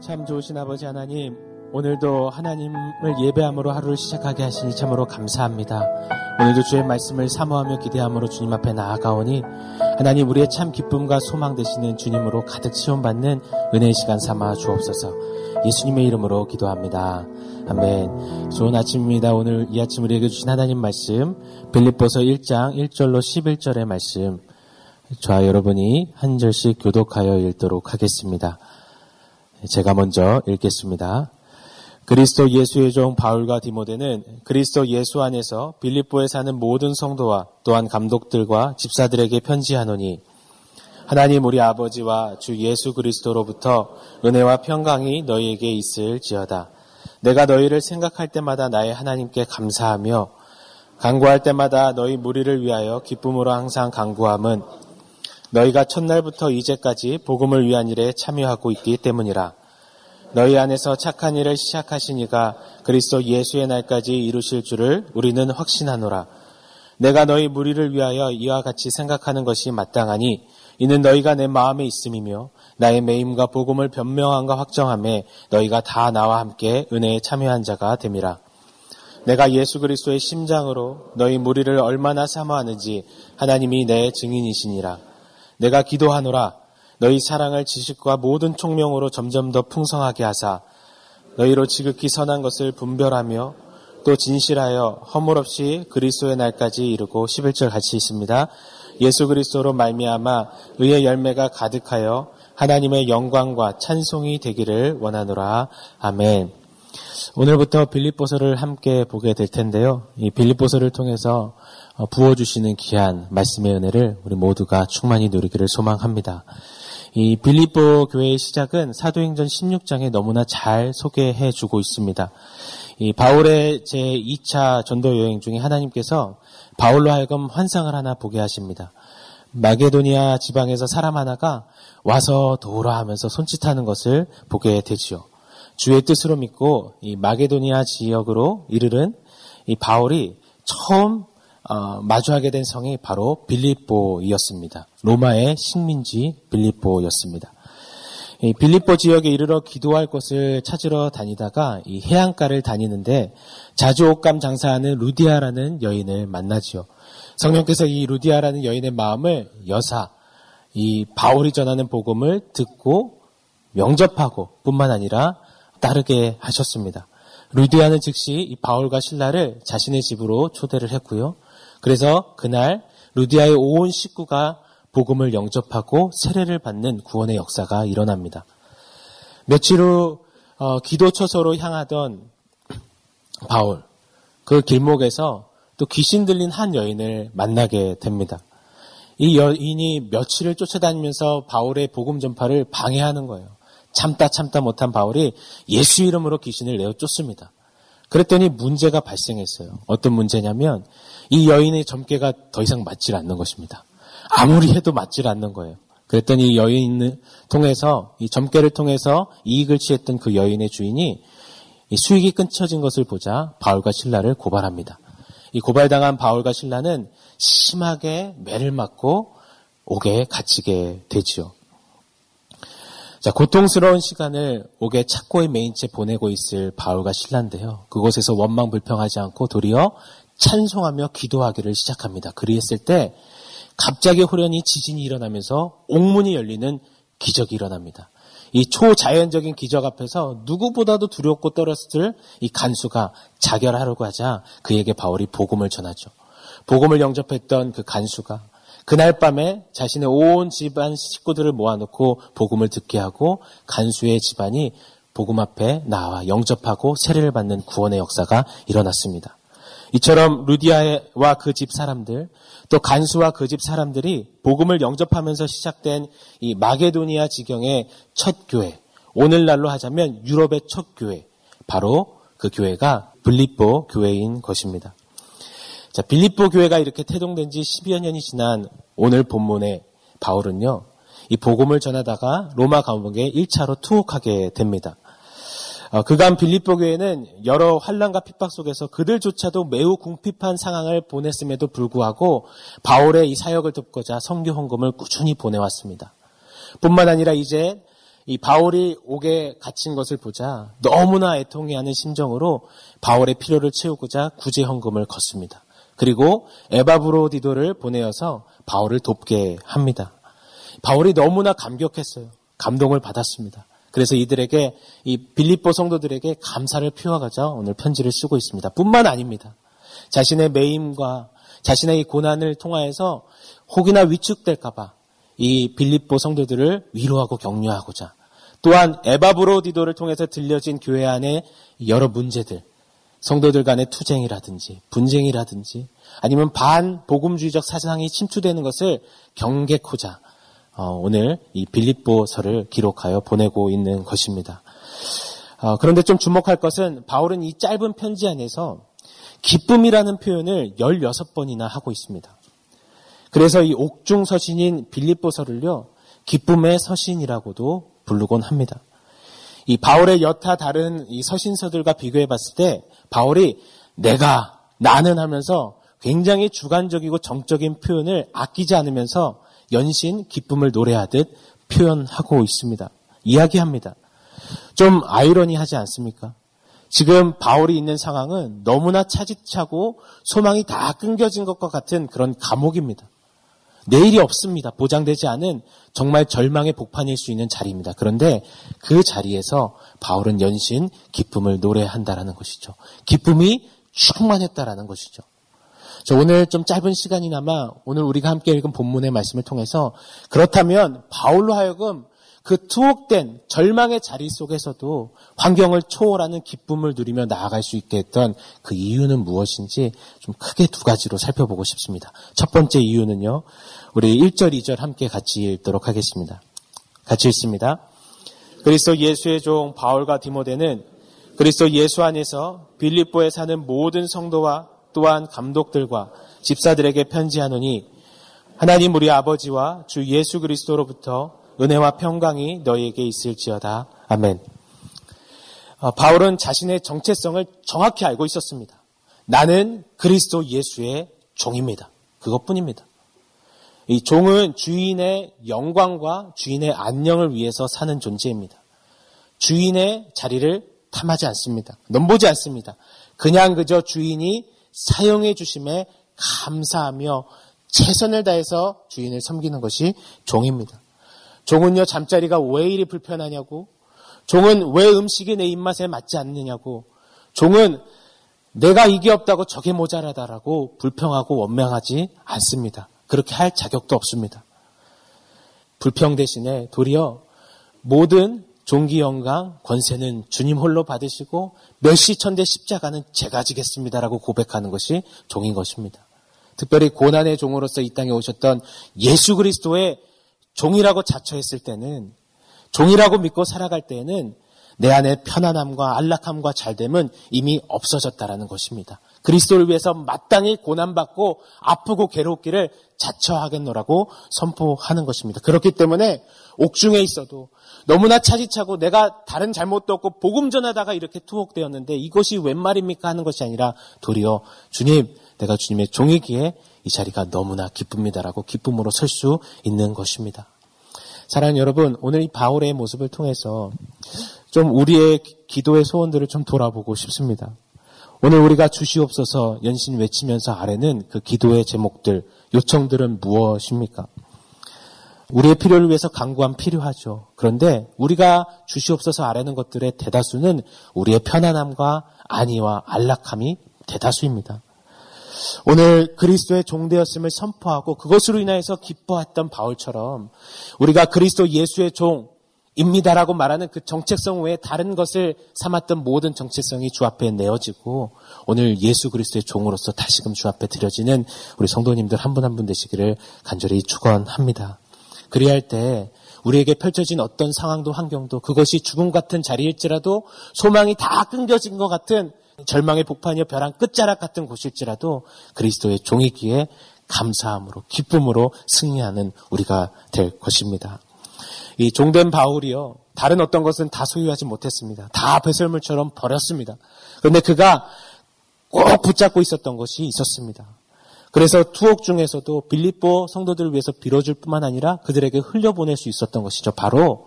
참 좋으신 아버지 하나님, 오늘도 하나님을 예배함으로 하루를 시작하게 하시니 참으로 감사합니다. 오늘도 주의 말씀을 사모하며 기대함으로 주님 앞에 나아가오니 하나님 우리의 참 기쁨과 소망 되시는 주님으로 가득 채움받는 은혜의 시간 삼아 주옵소서. 예수님의 이름으로 기도합니다. 아멘. 좋은 아침입니다. 오늘 이 아침 우리에게 주신 하나님 말씀 빌립보서 1장 1절로 11절의 말씀 저와 여러분이 한 절씩 교독하여 읽도록 하겠습니다. 제가 먼저 읽겠습니다. 그리스도 예수의 종 바울과 디모데는 그리스도 예수 안에서 빌립보에 사는 모든 성도와 또한 감독들과 집사들에게 편지하노니 하나님 우리 아버지와 주 예수 그리스도로부터 은혜와 평강이 너희에게 있을지어다. 내가 너희를 생각할 때마다 나의 하나님께 감사하며 간구할 때마다 너희 무리를 위하여 기쁨으로 항상 간구함은 너희가 첫날부터 이제까지 복음을 위한 일에 참여하고 있기 때문이라. 너희 안에서 착한 일을 시작하시니가 그리스도 예수의 날까지 이루실 줄을 우리는 확신하노라. 내가 너희 무리를 위하여 이와 같이 생각하는 것이 마땅하니 이는 너희가 내 마음에 있음이며 나의 매임과 복음을 변명함과 확정함에 너희가 다 나와 함께 은혜에 참여한 자가 됨이라. 내가 예수 그리스도의 심장으로 너희 무리를 얼마나 사모하는지 하나님이 내 증인이시니라. 내가 기도하노라 너희 사랑을 지식과 모든 총명으로 점점 더 풍성하게 하사 너희로 지극히 선한 것을 분별하며 또 진실하여 허물 없이 그리스도의 날까지 이르고 11절 같이 있습니다. 예수 그리스도로 말미암아 의의 열매가 가득하여 하나님의 영광과 찬송이 되기를 원하노라. 아멘. 오늘부터 빌립보서를 함께 보게 될 텐데요. 이 빌립보서를 통해서 부어주시는 귀한 말씀의 은혜를 우리 모두가 충만히 누리기를 소망합니다. 이 빌립보 교회의 시작은 사도행전 16장에 너무나 잘 소개해 주고 있습니다. 이 바울의 제 2차 전도 여행 중에 하나님께서 바울로 하여금 환상을 하나 보게 하십니다. 마게도니아 지방에서 사람 하나가 와서 도우라 하면서 손짓하는 것을 보게 되지요. 주의 뜻으로 믿고 이 마게도니아 지역으로 이르른 이 바울이 처음 어, 마주하게 된 성이 바로 빌립보이었습니다. 로마의 식민지 빌립보였습니다. 이 빌립보 지역에 이르러 기도할 곳을 찾으러 다니다가 이 해안가를 다니는데 자주 옷감 장사하는 루디아라는 여인을 만나지요. 성령께서 이 루디아라는 여인의 마음을 여사 이 바울이 전하는 복음을 듣고 명접하고 뿐만 아니라 따르게 하셨습니다. 루디아는 즉시 이 바울과 신라를 자신의 집으로 초대를 했고요. 그래서 그날 루디아의 온 식구가 복음을 영접하고 세례를 받는 구원의 역사가 일어납니다. 며칠 후 어, 기도처소로 향하던 바울 그 길목에서 또 귀신 들린 한 여인을 만나게 됩니다. 이 여인이 며칠을 쫓아다니면서 바울의 복음 전파를 방해하는 거예요. 참다 참다 못한 바울이 예수 이름으로 귀신을 내어 쫓습니다. 그랬더니 문제가 발생했어요. 어떤 문제냐면 이 여인의 점괘가 더 이상 맞질 않는 것입니다. 아무리 해도 맞질 않는 거예요. 그랬더니 이 여인을 통해서 이 점괘를 통해서 이익을 취했던 그 여인의 주인이 수익이 끊쳐진 것을 보자 바울과 신라를 고발합니다. 이 고발당한 바울과 신라는 심하게 매를 맞고 옥에 갇히게 되지요. 자, 고통스러운 시간을 옥에 착고에 메인 채 보내고 있을 바울과 신라인데요. 그곳에서 원망 불평하지 않고 도리어 찬송하며 기도하기를 시작합니다. 그리했을 때 갑자기 호련히 지진이 일어나면서 옥문이 열리는 기적이 일어납니다. 이 초자연적인 기적 앞에서 누구보다도 두렵고 떨었을 이 간수가 자결하려고 하자 그에게 바울이 복음을 전하죠. 복음을 영접했던 그 간수가 그날 밤에 자신의 온 집안 식구들을 모아놓고 복음을 듣게 하고 간수의 집안이 복음 앞에 나와 영접하고 세례를 받는 구원의 역사가 일어났습니다. 이처럼 루디아와 그 집 사람들, 또 간수와 그 집 사람들이 복음을 영접하면서 시작된 이 마게도니아 지경의 첫 교회, 오늘날로 하자면 유럽의 첫 교회, 바로 그 교회가 블리뽀 교회인 것입니다. 자, 빌립보 교회가 이렇게 태동된 지 10여 년이 지난 오늘 본문에 바울은요, 이 복음을 전하다가 로마 감옥에 1차로 투옥하게 됩니다. 어, 그간 빌립보 교회는 여러 환란과 핍박 속에서 그들조차도 매우 궁핍한 상황을 보냈음에도 불구하고 바울의 이 사역을 돕고자 성교 헌금을 꾸준히 보내왔습니다. 뿐만 아니라 이제 이 바울이 옥에 갇힌 것을 보자 너무나 애통해하는 심정으로 바울의 필요를 채우고자 구제 헌금을 걷습니다. 그리고 에바브로디도를 보내어서 바울을 돕게 합니다. 바울이 너무나 감격했어요. 감동을 받았습니다. 그래서 이들에게 이 빌립보 성도들에게 감사를 표하고자 오늘 편지를 쓰고 있습니다. 뿐만 아닙니다. 자신의 매임과 자신의 이 고난을 통하여서 혹이나 위축될까봐 이 빌립보 성도들을 위로하고 격려하고자 또한 에바브로디도를 통해서 들려진 교회 안에 여러 문제들 성도들 간의 투쟁이라든지 분쟁이라든지 아니면 반 복음주의적 사상이 침투되는 것을 경계코자 어, 오늘 이 빌립보서를 기록하여 보내고 있는 것입니다. 어, 그런데 좀 주목할 것은 바울은 이 짧은 편지 안에서 기쁨이라는 표현을 16번이나 하고 있습니다. 그래서 이 옥중 서신인 빌립보서를요, 기쁨의 서신이라고도 부르곤 합니다. 이 바울의 여타 다른 이 서신서들과 비교해 봤을 때 바울이 내가 나는 하면서 굉장히 주관적이고 정적인 표현을 아끼지 않으면서 연신 기쁨을 노래하듯 표현하고 있습니다. 이야기합니다. 좀 아이러니하지 않습니까? 지금 바울이 있는 상황은 너무나 차지차고 소망이 다 끊겨진 것과 같은 그런 감옥입니다. 내일이 없습니다. 보장되지 않은 정말 절망의 복판일 수 있는 자리입니다. 그런데 그 자리에서 바울은 연신 기쁨을 노래한다라는 것이죠. 기쁨이 충만했다라는 것이죠. 저 오늘 좀 짧은 시간이나마 오늘 우리가 함께 읽은 본문의 말씀을 통해서 그렇다면 바울로 하여금 그 투옥된 절망의 자리 속에서도 환경을 초월하는 기쁨을 누리며 나아갈 수 있게 했던 그 이유는 무엇인지 좀 크게 두 가지로 살펴보고 싶습니다. 첫 번째 이유는요. 우리 1절, 2절 함께 같이 읽도록 하겠습니다. 같이 읽습니다. 그리스도 예수의 종 바울과 디모데는 그리스도 예수 안에서 빌립보에 사는 모든 성도와 또한 감독들과 집사들에게 편지하노니 하나님 우리 아버지와 주 예수 그리스도로부터 은혜와 평강이 너희에게 있을지어다. 아멘. 어, 바울은 자신의 정체성을 정확히 알고 있었습니다. 나는 그리스도 예수의 종입니다. 그것뿐입니다. 이 종은 주인의 영광과 주인의 안녕을 위해서 사는 존재입니다. 주인의 자리를 탐하지 않습니다. 넘보지 않습니다. 그냥 그저 주인이 사용해 주심에 감사하며 최선을 다해서 주인을 섬기는 것이 종입니다. 종은요, 잠자리가 왜 이리 불편하냐고, 종은 왜 음식이 내 입맛에 맞지 않느냐고, 종은 내가 이게 없다고 저게 모자라다라고 불평하고 원망하지 않습니다. 그렇게 할 자격도 없습니다. 불평 대신에 도리어 모든 종기 영광 권세는 주님 홀로 받으시고 멸시 천대 십자가는 제가 지겠습니다라고 고백하는 것이 종인 것입니다. 특별히 고난의 종으로서 이 땅에 오셨던 예수 그리스도의 종이라고 자처했을 때는 종이라고 믿고 살아갈 때에는 내 안에 편안함과 안락함과 잘됨은 이미 없어졌다라는 것입니다. 그리스도를 위해서 마땅히 고난받고 아프고 괴롭기를 자처하겠노라고 선포하는 것입니다. 그렇기 때문에 옥중에 있어도 너무나 차지차고 내가 다른 잘못도 없고 복음 전하다가 이렇게 투옥되었는데 이것이 웬 말입니까 하는 것이 아니라 도리어 주님 내가 주님의 종이기에 이 자리가 너무나 기쁩니다라고 기쁨으로 설 수 있는 것입니다. 사랑하는 여러분, 오늘 이 바울의 모습을 통해서 좀 우리의 기도의 소원들을 좀 돌아보고 싶습니다. 오늘 우리가 주시옵소서 연신 외치면서 아래는 그 기도의 제목들, 요청들은 무엇입니까? 우리의 필요를 위해서 강구함 필요하죠. 그런데 우리가 주시옵소서 아래는 것들의 대다수는 우리의 편안함과 안위와 안락함이 대다수입니다. 오늘 그리스도의 종되었음을 선포하고 그것으로 인하여서 기뻐했던 바울처럼 우리가 그리스도 예수의 종입니다라고 말하는 그 정체성 외에 다른 것을 삼았던 모든 정체성이 주 앞에 내어지고 오늘 예수 그리스도의 종으로서 다시금 주 앞에 드려지는 우리 성도님들 한 분 한분 되시기를 간절히 축원합니다. 그리할 때 우리에게 펼쳐진 어떤 상황도 환경도 그것이 죽음 같은 자리일지라도 소망이 다 끊겨진 것 같은 절망의 복판이여 벼랑 끝자락 같은 곳일지라도 그리스도의 종이기에 감사함으로 기쁨으로 승리하는 우리가 될 것입니다. 이 종된 바울이요 다른 어떤 것은 다 소유하지 못했습니다. 다 배설물처럼 버렸습니다. 그런데 그가 꼭 붙잡고 있었던 것이 있었습니다. 그래서 투옥 중에서도 빌립보 성도들을 위해서 빌어줄 뿐만 아니라 그들에게 흘려보낼 수 있었던 것이죠. 바로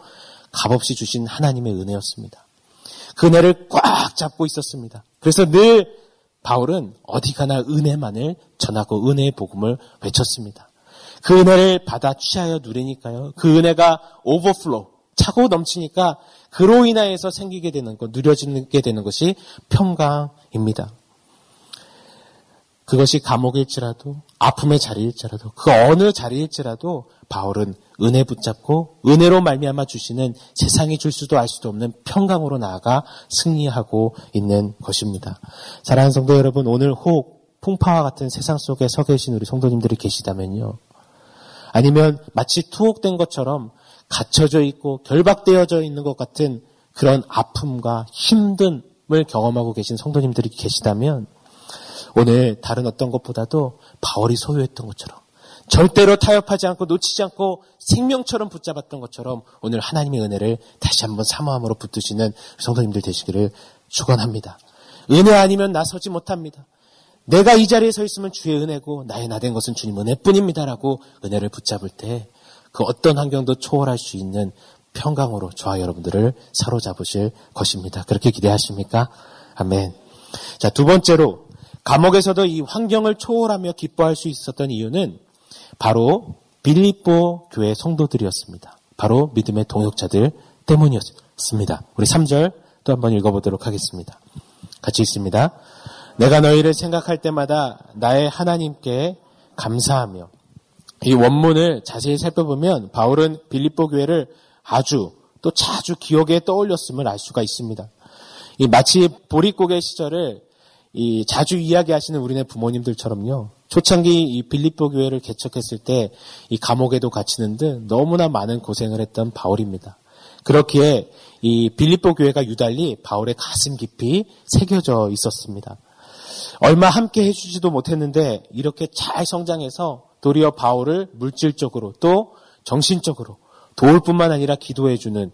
값없이 주신 하나님의 은혜였습니다. 그 은혜를 꽉 잡고 있었습니다. 그래서 늘 바울은 어디 가나 은혜만을 전하고 은혜의 복음을 외쳤습니다. 그 은혜를 받아 취하여 누리니까요. 그 은혜가 overflow, 차고 넘치니까 그로 인하여서 생기게 되는 것, 누려지게 되는 것이 평강입니다. 그것이 감옥일지라도 아픔의 자리일지라도 그 어느 자리일지라도 바울은 은혜 붙잡고 은혜로 말미암아 주시는 세상이 줄 수도 알 수도 없는 평강으로 나아가 승리하고 있는 것입니다. 사랑하는 성도 여러분, 오늘 혹 풍파와 같은 세상 속에 서 계신 우리 성도님들이 계시다면요. 아니면 마치 투옥된 것처럼 갇혀져 있고 결박되어져 있는 것 같은 그런 아픔과 힘듦을 경험하고 계신 성도님들이 계시다면 오늘 다른 어떤 것보다도 바울이 소유했던 것처럼 절대로 타협하지 않고 놓치지 않고 생명처럼 붙잡았던 것처럼 오늘 하나님의 은혜를 다시 한번 사모함으로 붙드시는 성도님들 되시기를 축원합니다. 은혜 아니면 나서지 못합니다. 내가 이 자리에 서 있으면 주의 은혜고 나의 나된 것은 주님 은혜뿐입니다라고 은혜를 붙잡을 때 그 어떤 환경도 초월할 수 있는 평강으로 저와 여러분들을 사로잡으실 것입니다. 그렇게 기대하십니까? 아멘. 자, 두 번째로 감옥에서도 이 환경을 초월하며 기뻐할 수 있었던 이유는 바로 빌립보 교회 성도들이었습니다. 바로 믿음의 동역자들 때문이었습니다. 우리 3절 또 한번 읽어보도록 하겠습니다. 같이 있습니다. 내가 너희를 생각할 때마다 나의 하나님께 감사하며 이 원문을 자세히 살펴보면 바울은 빌립보 교회를 아주 또 자주 기억에 떠올렸음을 알 수가 있습니다. 이 마치 보릿고개 시절을 이 자주 이야기하시는 우리네 부모님들처럼요. 초창기 이 빌립보 교회를 개척했을 때 이 감옥에도 갇히는 듯 너무나 많은 고생을 했던 바울입니다. 그렇기에 이 빌립보 교회가 유달리 바울의 가슴 깊이 새겨져 있었습니다. 얼마 함께 해주지도 못했는데 이렇게 잘 성장해서 도리어 바울을 물질적으로 또 정신적으로 도울 뿐만 아니라 기도해주는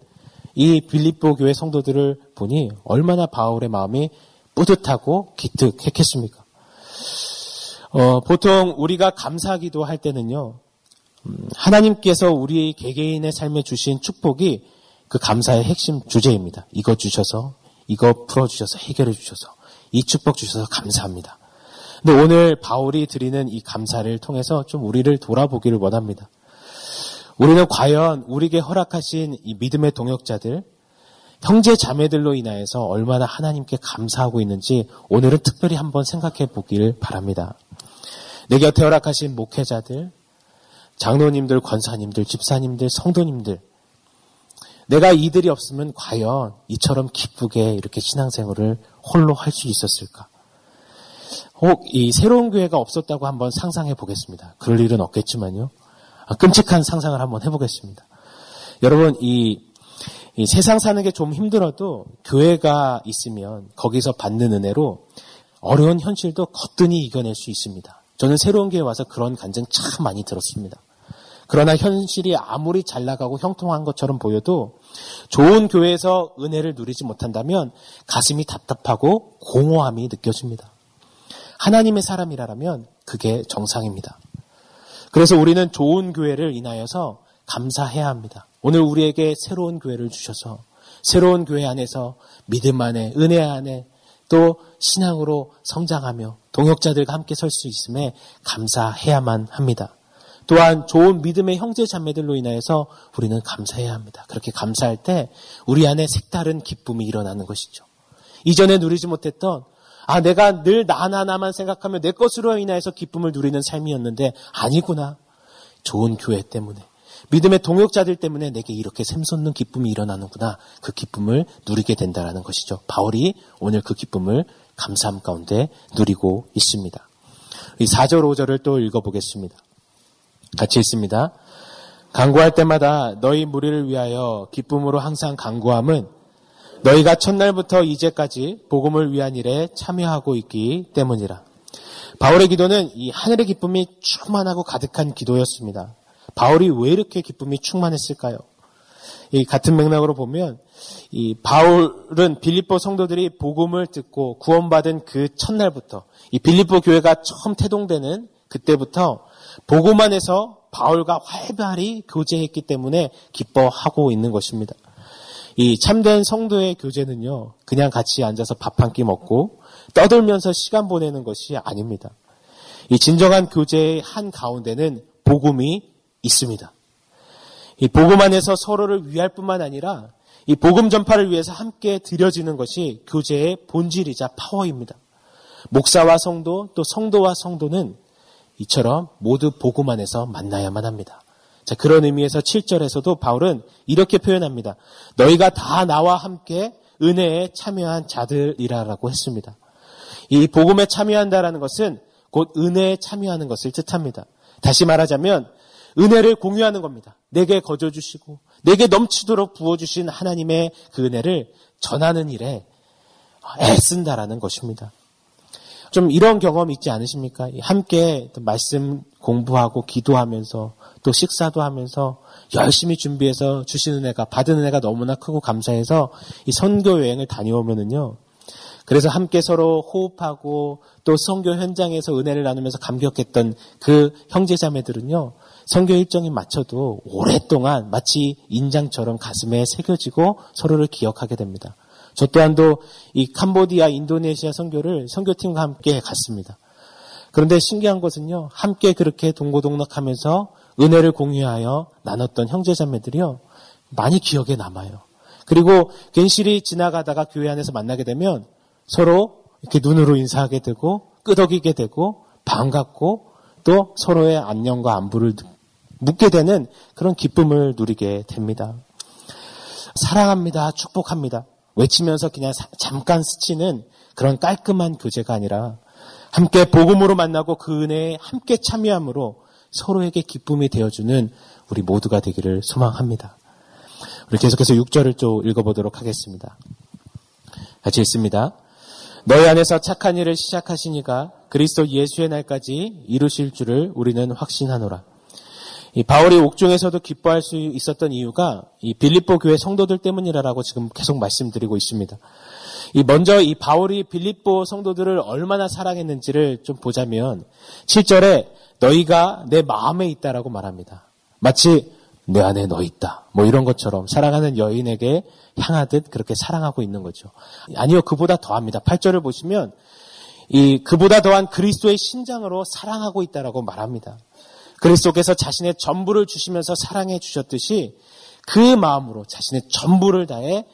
이 빌립보 교회 성도들을 보니 얼마나 바울의 마음이 뿌듯하고 기특했겠습니까? 어, 보통 우리가 감사하기도 할 때는요, 음, 하나님께서 우리 개개인의 삶에 주신 축복이 그 감사의 핵심 주제입니다. 이거 주셔서, 이거 풀어주셔서, 해결해 주셔서, 이 축복 주셔서 감사합니다. 근데 오늘 바울이 드리는 이 감사를 통해서 좀 우리를 돌아보기를 원합니다. 우리는 과연 우리에게 허락하신 이 믿음의 동역자들, 형제 자매들로 인하여서 얼마나 하나님께 감사하고 있는지 오늘은 특별히 한번 생각해 보기를 바랍니다. 내 곁에 허락하신 목회자들, 장로님들, 권사님들, 집사님들, 성도님들, 내가 이들이 없으면 과연 이처럼 기쁘게 이렇게 신앙생활을 홀로 할 수 있었을까? 혹 이 새로운 교회가 없었다고 한번 상상해 보겠습니다. 그럴 일은 없겠지만요. 아, 끔찍한 상상을 한번 해보겠습니다. 여러분, 이, 이 세상 사는 게 좀 힘들어도 교회가 있으면 거기서 받는 은혜로 어려운 현실도 거뜬히 이겨낼 수 있습니다. 저는 새로운 교회 와서 그런 간증 참 많이 들었습니다. 그러나 현실이 아무리 잘 나가고 형통한 것처럼 보여도 좋은 교회에서 은혜를 누리지 못한다면 가슴이 답답하고 공허함이 느껴집니다. 하나님의 사람이라면 그게 정상입니다. 그래서 우리는 좋은 교회를 인하여서 감사해야 합니다. 오늘 우리에게 새로운 교회를 주셔서 새로운 교회 안에서 믿음 안에 은혜 안에 또 신앙으로 성장하며 동역자들과 함께 설 수 있음에 감사해야만 합니다. 또한 좋은 믿음의 형제 자매들로 인하여서 우리는 감사해야 합니다. 그렇게 감사할 때 우리 안에 색다른 기쁨이 일어나는 것이죠. 이전에 누리지 못했던 아 내가 늘 나나나만 생각하며 내 것으로 인하여서 기쁨을 누리는 삶이었는데 아니구나. 좋은 교회 때문에 믿음의 동역자들 때문에 내게 이렇게 샘솟는 기쁨이 일어나는구나. 그 기쁨을 누리게 된다라는 것이죠. 바울이 오늘 그 기쁨을 감사함 가운데 누리고 있습니다. 이 4절 5절을 또 읽어보겠습니다. 같이 있습니다. 강구할 때마다 너희 무리를 위하여 기쁨으로 항상 강구함은 너희가 첫날부터 이제까지 복음을 위한 일에 참여하고 있기 때문이라. 바울의 기도는 이 하늘의 기쁨이 충만하고 가득한 기도였습니다. 바울이 왜 이렇게 기쁨이 충만했을까요? 이 같은 맥락으로 보면 이 바울은 빌립보 성도들이 복음을 듣고 구원받은 그 첫날부터 이 빌립보 교회가 처음 태동되는 그때부터 복음 안에서 바울과 활발히 교제했기 때문에 기뻐하고 있는 것입니다. 이 참된 성도의 교제는요, 그냥 같이 앉아서 밥 한 끼 먹고 떠들면서 시간 보내는 것이 아닙니다. 이 진정한 교제의 한 가운데는 복음이 있습니다. 이 복음 안에서 서로를 위할 뿐만 아니라 이 복음 전파를 위해서 함께 드려지는 것이 교제의 본질이자 파워입니다. 목사와 성도 또 성도와 성도는 이처럼 모두 복음 안에서 만나야만 합니다. 자, 그런 의미에서 7절에서도 바울은 이렇게 표현합니다. 너희가 다 나와 함께 은혜에 참여한 자들이라라고 했습니다. 이 복음에 참여한다라는 것은 곧 은혜에 참여하는 것을 뜻합니다. 다시 말하자면 은혜를 공유하는 겁니다. 내게 거저 주시고 내게 넘치도록 부어 주신 하나님의 그 은혜를 전하는 일에 애쓴다라는 것입니다. 좀 이런 경험 있지 않으십니까? 함께 말씀 공부하고 기도하면서 또 식사도 하면서 열심히 준비해서 주신 은혜가 받은 은혜가 너무나 크고 감사해서 이 선교 여행을 다녀오면은요. 그래서 함께 서로 호흡하고 또 선교 현장에서 은혜를 나누면서 감격했던 그 형제자매들은요. 선교 일정이 맞춰도 오랫동안 마치 인장처럼 가슴에 새겨지고 서로를 기억하게 됩니다. 저 또한도 이 캄보디아, 인도네시아 선교를 선교팀과 함께 갔습니다. 그런데 신기한 것은요, 함께 그렇게 동고동락하면서 은혜를 공유하여 나눴던 형제자매들이요, 많이 기억에 남아요. 그리고 괜시리 지나가다가 교회 안에서 만나게 되면 서로 이렇게 눈으로 인사하게 되고 끄덕이게 되고 반갑고 또 서로의 안녕과 안부를 묻게 되는 그런 기쁨을 누리게 됩니다. 사랑합니다. 축복합니다. 외치면서 그냥 잠깐 스치는 그런 깔끔한 교제가 아니라 함께 복음으로 만나고 그 은혜에 함께 참여함으로 서로에게 기쁨이 되어주는 우리 모두가 되기를 소망합니다. 우리 계속해서 6절을 좀 읽어보도록 하겠습니다. 같이 읽습니다. 너희 안에서 착한 일을 시작하시니가 그리스도 예수의 날까지 이루실 줄을 우리는 확신하노라. 이 바울이 옥중에서도 기뻐할 수 있었던 이유가 이 빌립보 교회 성도들 때문이라고 지금 계속 말씀드리고 있습니다. 이 먼저 이 바울이 빌립보 성도들을 얼마나 사랑했는지를 좀 보자면 7절에 너희가 내 마음에 있다라고 말합니다. 마치 내 안에 너 있다. 뭐 이런 것처럼 사랑하는 여인에게 향하듯 그렇게 사랑하고 있는 거죠. 아니요, 그보다 더합니다. 8절을 보시면 이 그보다 더한 그리스도의 신장으로 사랑하고 있다라고 말합니다. 그리스도께서 자신의 전부를 주시면서 사랑해 주셨듯이 그 마음으로 자신의 전부를 다해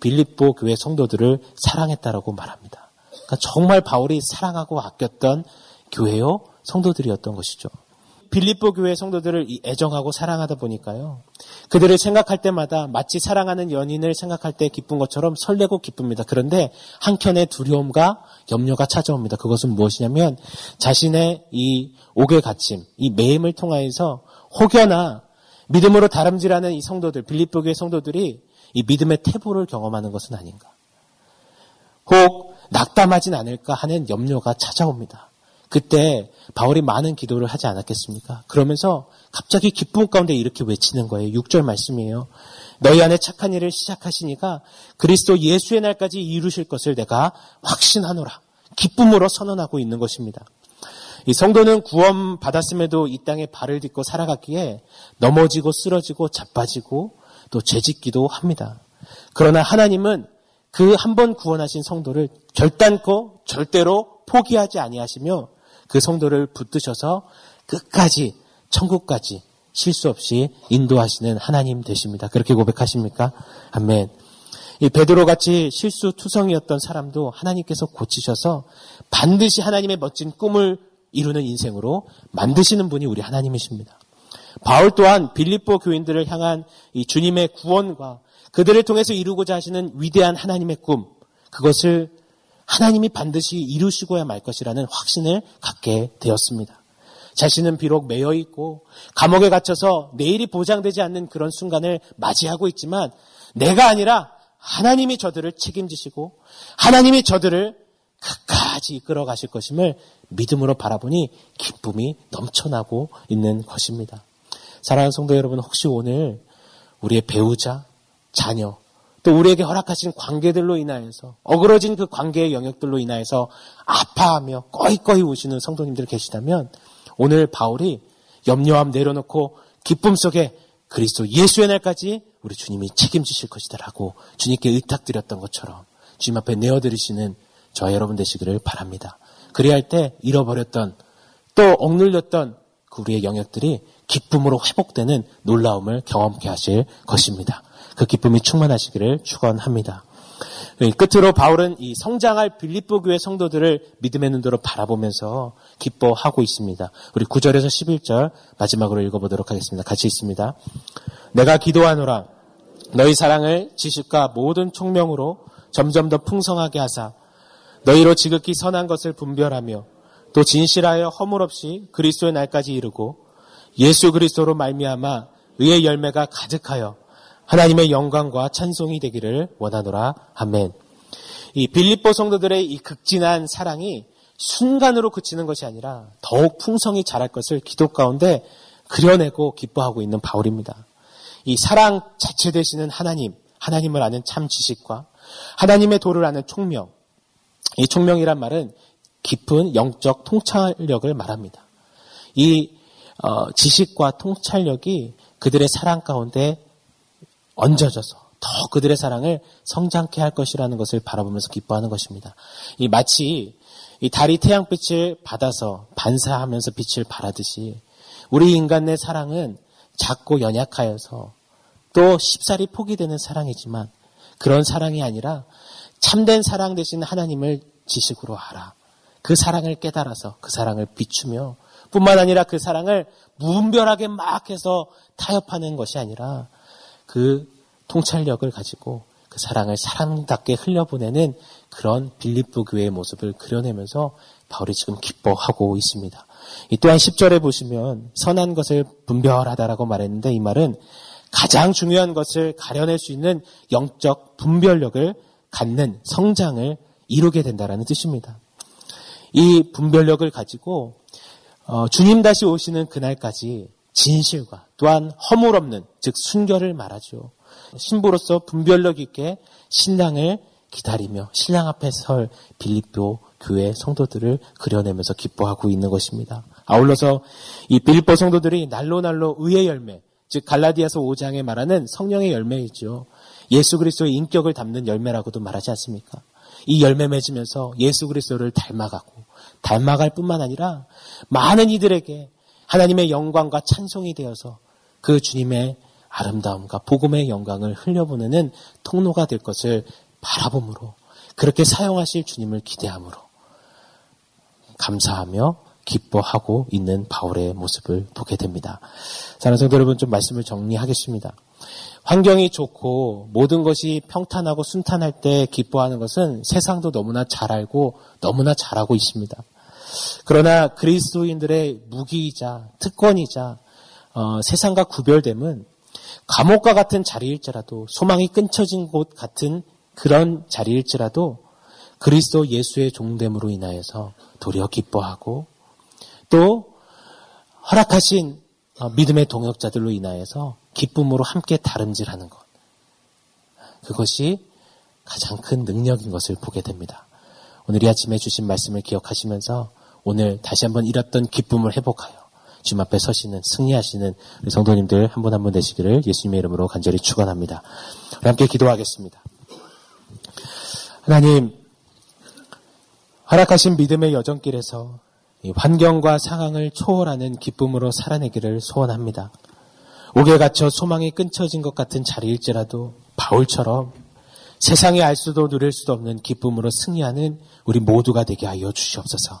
빌립보 교회 성도들을 사랑했다라고 말합니다. 그러니까 정말 바울이 사랑하고 아꼈던 교회요 성도들이었던 것이죠. 빌립보 교회 성도들을 애정하고 사랑하다 보니까요. 그들을 생각할 때마다 마치 사랑하는 연인을 생각할 때 기쁜 것처럼 설레고 기쁩니다. 그런데 한켠에 두려움과 염려가 찾아옵니다. 그것은 무엇이냐면 자신의 이 옥의 갇힘, 이 매임을 통하여서 혹여나 믿음으로 다름질하는 이 성도들, 빌립보 교회 성도들이 이 믿음의 태보를 경험하는 것은 아닌가. 혹 낙담하진 않을까 하는 염려가 찾아옵니다. 그때 바울이 많은 기도를 하지 않았겠습니까? 그러면서 갑자기 기쁨 가운데 이렇게 외치는 거예요. 6절 말씀이에요. 너희 안에 착한 일을 시작하시니까 그리스도 예수의 날까지 이루실 것을 내가 확신하노라. 기쁨으로 선언하고 있는 것입니다. 이 성도는 구원 받았음에도 이 땅에 발을 딛고 살아갔기에 넘어지고 쓰러지고 자빠지고 또 죄짓기도 합니다. 그러나 하나님은 그 한 번 구원하신 성도를 결단코 절대로 포기하지 아니하시며 그 성도를 붙드셔서 끝까지 천국까지 실수 없이 인도하시는 하나님 되십니다. 그렇게 고백하십니까? 아멘. 이 베드로 같이 실수 투성이었던 사람도 하나님께서 고치셔서 반드시 하나님의 멋진 꿈을 이루는 인생으로 만드시는 분이 우리 하나님이십니다. 바울 또한 빌립보 교인들을 향한 이 주님의 구원과 그들을 통해서 이루고자 하시는 위대한 하나님의 꿈, 그것을 하나님이 반드시 이루시고야 말 것이라는 확신을 갖게 되었습니다. 자신은 비록 매여 있고 감옥에 gat혀서 내일이 보장되지 않는 그런 순간을 맞이하고 있지만 내가 아니라 하나님이 저들을 책임지시고 하나님이 저들을 끝까지 이끌어 가실 것임을 믿음으로 바라보니 기쁨이 넘쳐나고 있는 것입니다. 사랑하는 성도 여러분, 혹시 오늘 우리의 배우자, 자녀, 또 우리에게 허락하신 관계들로 인하여서 어그러진 그 관계의 영역들로 인하여서 아파하며 꺼이꺼이 우시는 성도님들 계시다면 오늘 바울이 염려함 내려놓고 기쁨 속에 그리스도 예수의 날까지 우리 주님이 책임지실 것이다라고 주님께 의탁드렸던 것처럼 주님 앞에 내어드리시는 저 여러분 되시기를 바랍니다. 그래야 할때 잃어버렸던 또 억눌렸던 그 우리의 영역들이 기쁨으로 회복되는 놀라움을 경험케 하실 것입니다. 그 기쁨이 충만하시기를 축원합니다. 끝으로 바울은 이 성장할 빌립보 교회 성도들을 믿음의 눈으로 바라보면서 기뻐하고 있습니다. 우리 9절에서 11절 마지막으로 읽어보도록 하겠습니다. 같이 있습니다. 내가 기도하노라 너희 사랑을 지식과 모든 총명으로 점점 더 풍성하게 하사 너희로 지극히 선한 것을 분별하며 또 진실하여 허물 없이 그리스도의 날까지 이르고 예수 그리스도로 말미암아 의의 열매가 가득하여 하나님의 영광과 찬송이 되기를 원하노라. 아멘. 이 빌립보 성도들의 이 극진한 사랑이 순간으로 그치는 것이 아니라 더욱 풍성히 자랄 것을 기도 가운데 그려내고 기뻐하고 있는 바울입니다. 이 사랑 자체 되시는 하나님, 하나님을 아는 참 지식과 하나님의 도를 아는 총명. 이 총명이란 말은 깊은 영적 통찰력을 말합니다. 이 어, 지식과 통찰력이 그들의 사랑 가운데 얹어져서 더 그들의 사랑을 성장케 할 것이라는 것을 바라보면서 기뻐하는 것입니다. 이 마치 이 달이 태양빛을 받아서 반사하면서 빛을 발하듯이 우리 인간의 사랑은 작고 연약하여서 또 쉽사리 포기되는 사랑이지만 그런 사랑이 아니라 참된 사랑 대신 하나님을 지식으로 알아. 그 사랑을 깨달아서 그 사랑을 비추며 뿐만 아니라 그 사랑을 무분별하게 막 해서 타협하는 것이 아니라 그 통찰력을 가지고 그 사랑을 사랑답게 흘려보내는 그런 빌립보 교회의 모습을 그려내면서 바울이 지금 기뻐하고 있습니다. 이 또한 10절에 보시면 선한 것을 분별하다라고 말했는데 이 말은 가장 중요한 것을 가려낼 수 있는 영적 분별력을 갖는 성장을 이루게 된다라는 뜻입니다. 이 분별력을 가지고 어, 주님 다시 오시는 그날까지 진실과 또한 허물 없는 즉 순결을 말하죠. 신부로서 분별력 있게 신랑을 기다리며 신랑 앞에 설 빌립보 교회 성도들을 그려내면서 기뻐하고 있는 것입니다. 아울러서 이 빌립보 성도들이 날로 날로 의의 열매, 즉 갈라디아서 5장에 말하는 성령의 열매이죠. 예수 그리스도의 인격을 담는 열매라고도 말하지 않습니까? 이 열매 맺으면서 예수 그리스도를 닮아가고 닮아갈 뿐만 아니라 많은 이들에게 하나님의 영광과 찬송이 되어서 그 주님의 아름다움과 복음의 영광을 흘려보내는 통로가 될 것을 바라봄으로 그렇게 사용하실 주님을 기대함으로 감사하며 기뻐하고 있는 바울의 모습을 보게 됩니다. 사랑하는 성도 여러분 좀 말씀을 정리하겠습니다. 환경이 좋고 모든 것이 평탄하고 순탄할 때 기뻐하는 것은 세상도 너무나 잘 알고 너무나 잘하고 있습니다. 그러나 그리스도인들의 무기이자 특권이자 어, 세상과 구별됨은 감옥과 같은 자리일지라도 소망이 끊쳐진 곳 같은 그런 자리일지라도 그리스도 예수의 종됨으로 인하여서 도리어 기뻐하고 또 허락하신 어, 믿음의 동역자들로 인하여서 기쁨으로 함께 다름질하는 것. 그것이 가장 큰 능력인 것을 보게 됩니다. 오늘 이 아침에 주신 말씀을 기억하시면서 오늘 다시 한번 잃었던 기쁨을 회복하여 주님 앞에 서시는 승리하시는 우리 성도님들 한 분 한 분 되시기를 예수님의 이름으로 간절히 축원합니다. 함께 기도하겠습니다. 하나님 허락하신 믿음의 여정길에서 환경과 상황을 초월하는 기쁨으로 살아내기를 소원합니다. 옥에 갇혀 소망이 끊쳐진 것 같은 자리일지라도 바울처럼 세상에 알 수도 누릴 수도 없는 기쁨으로 승리하는 우리 모두가 되게 하여 주시옵소서.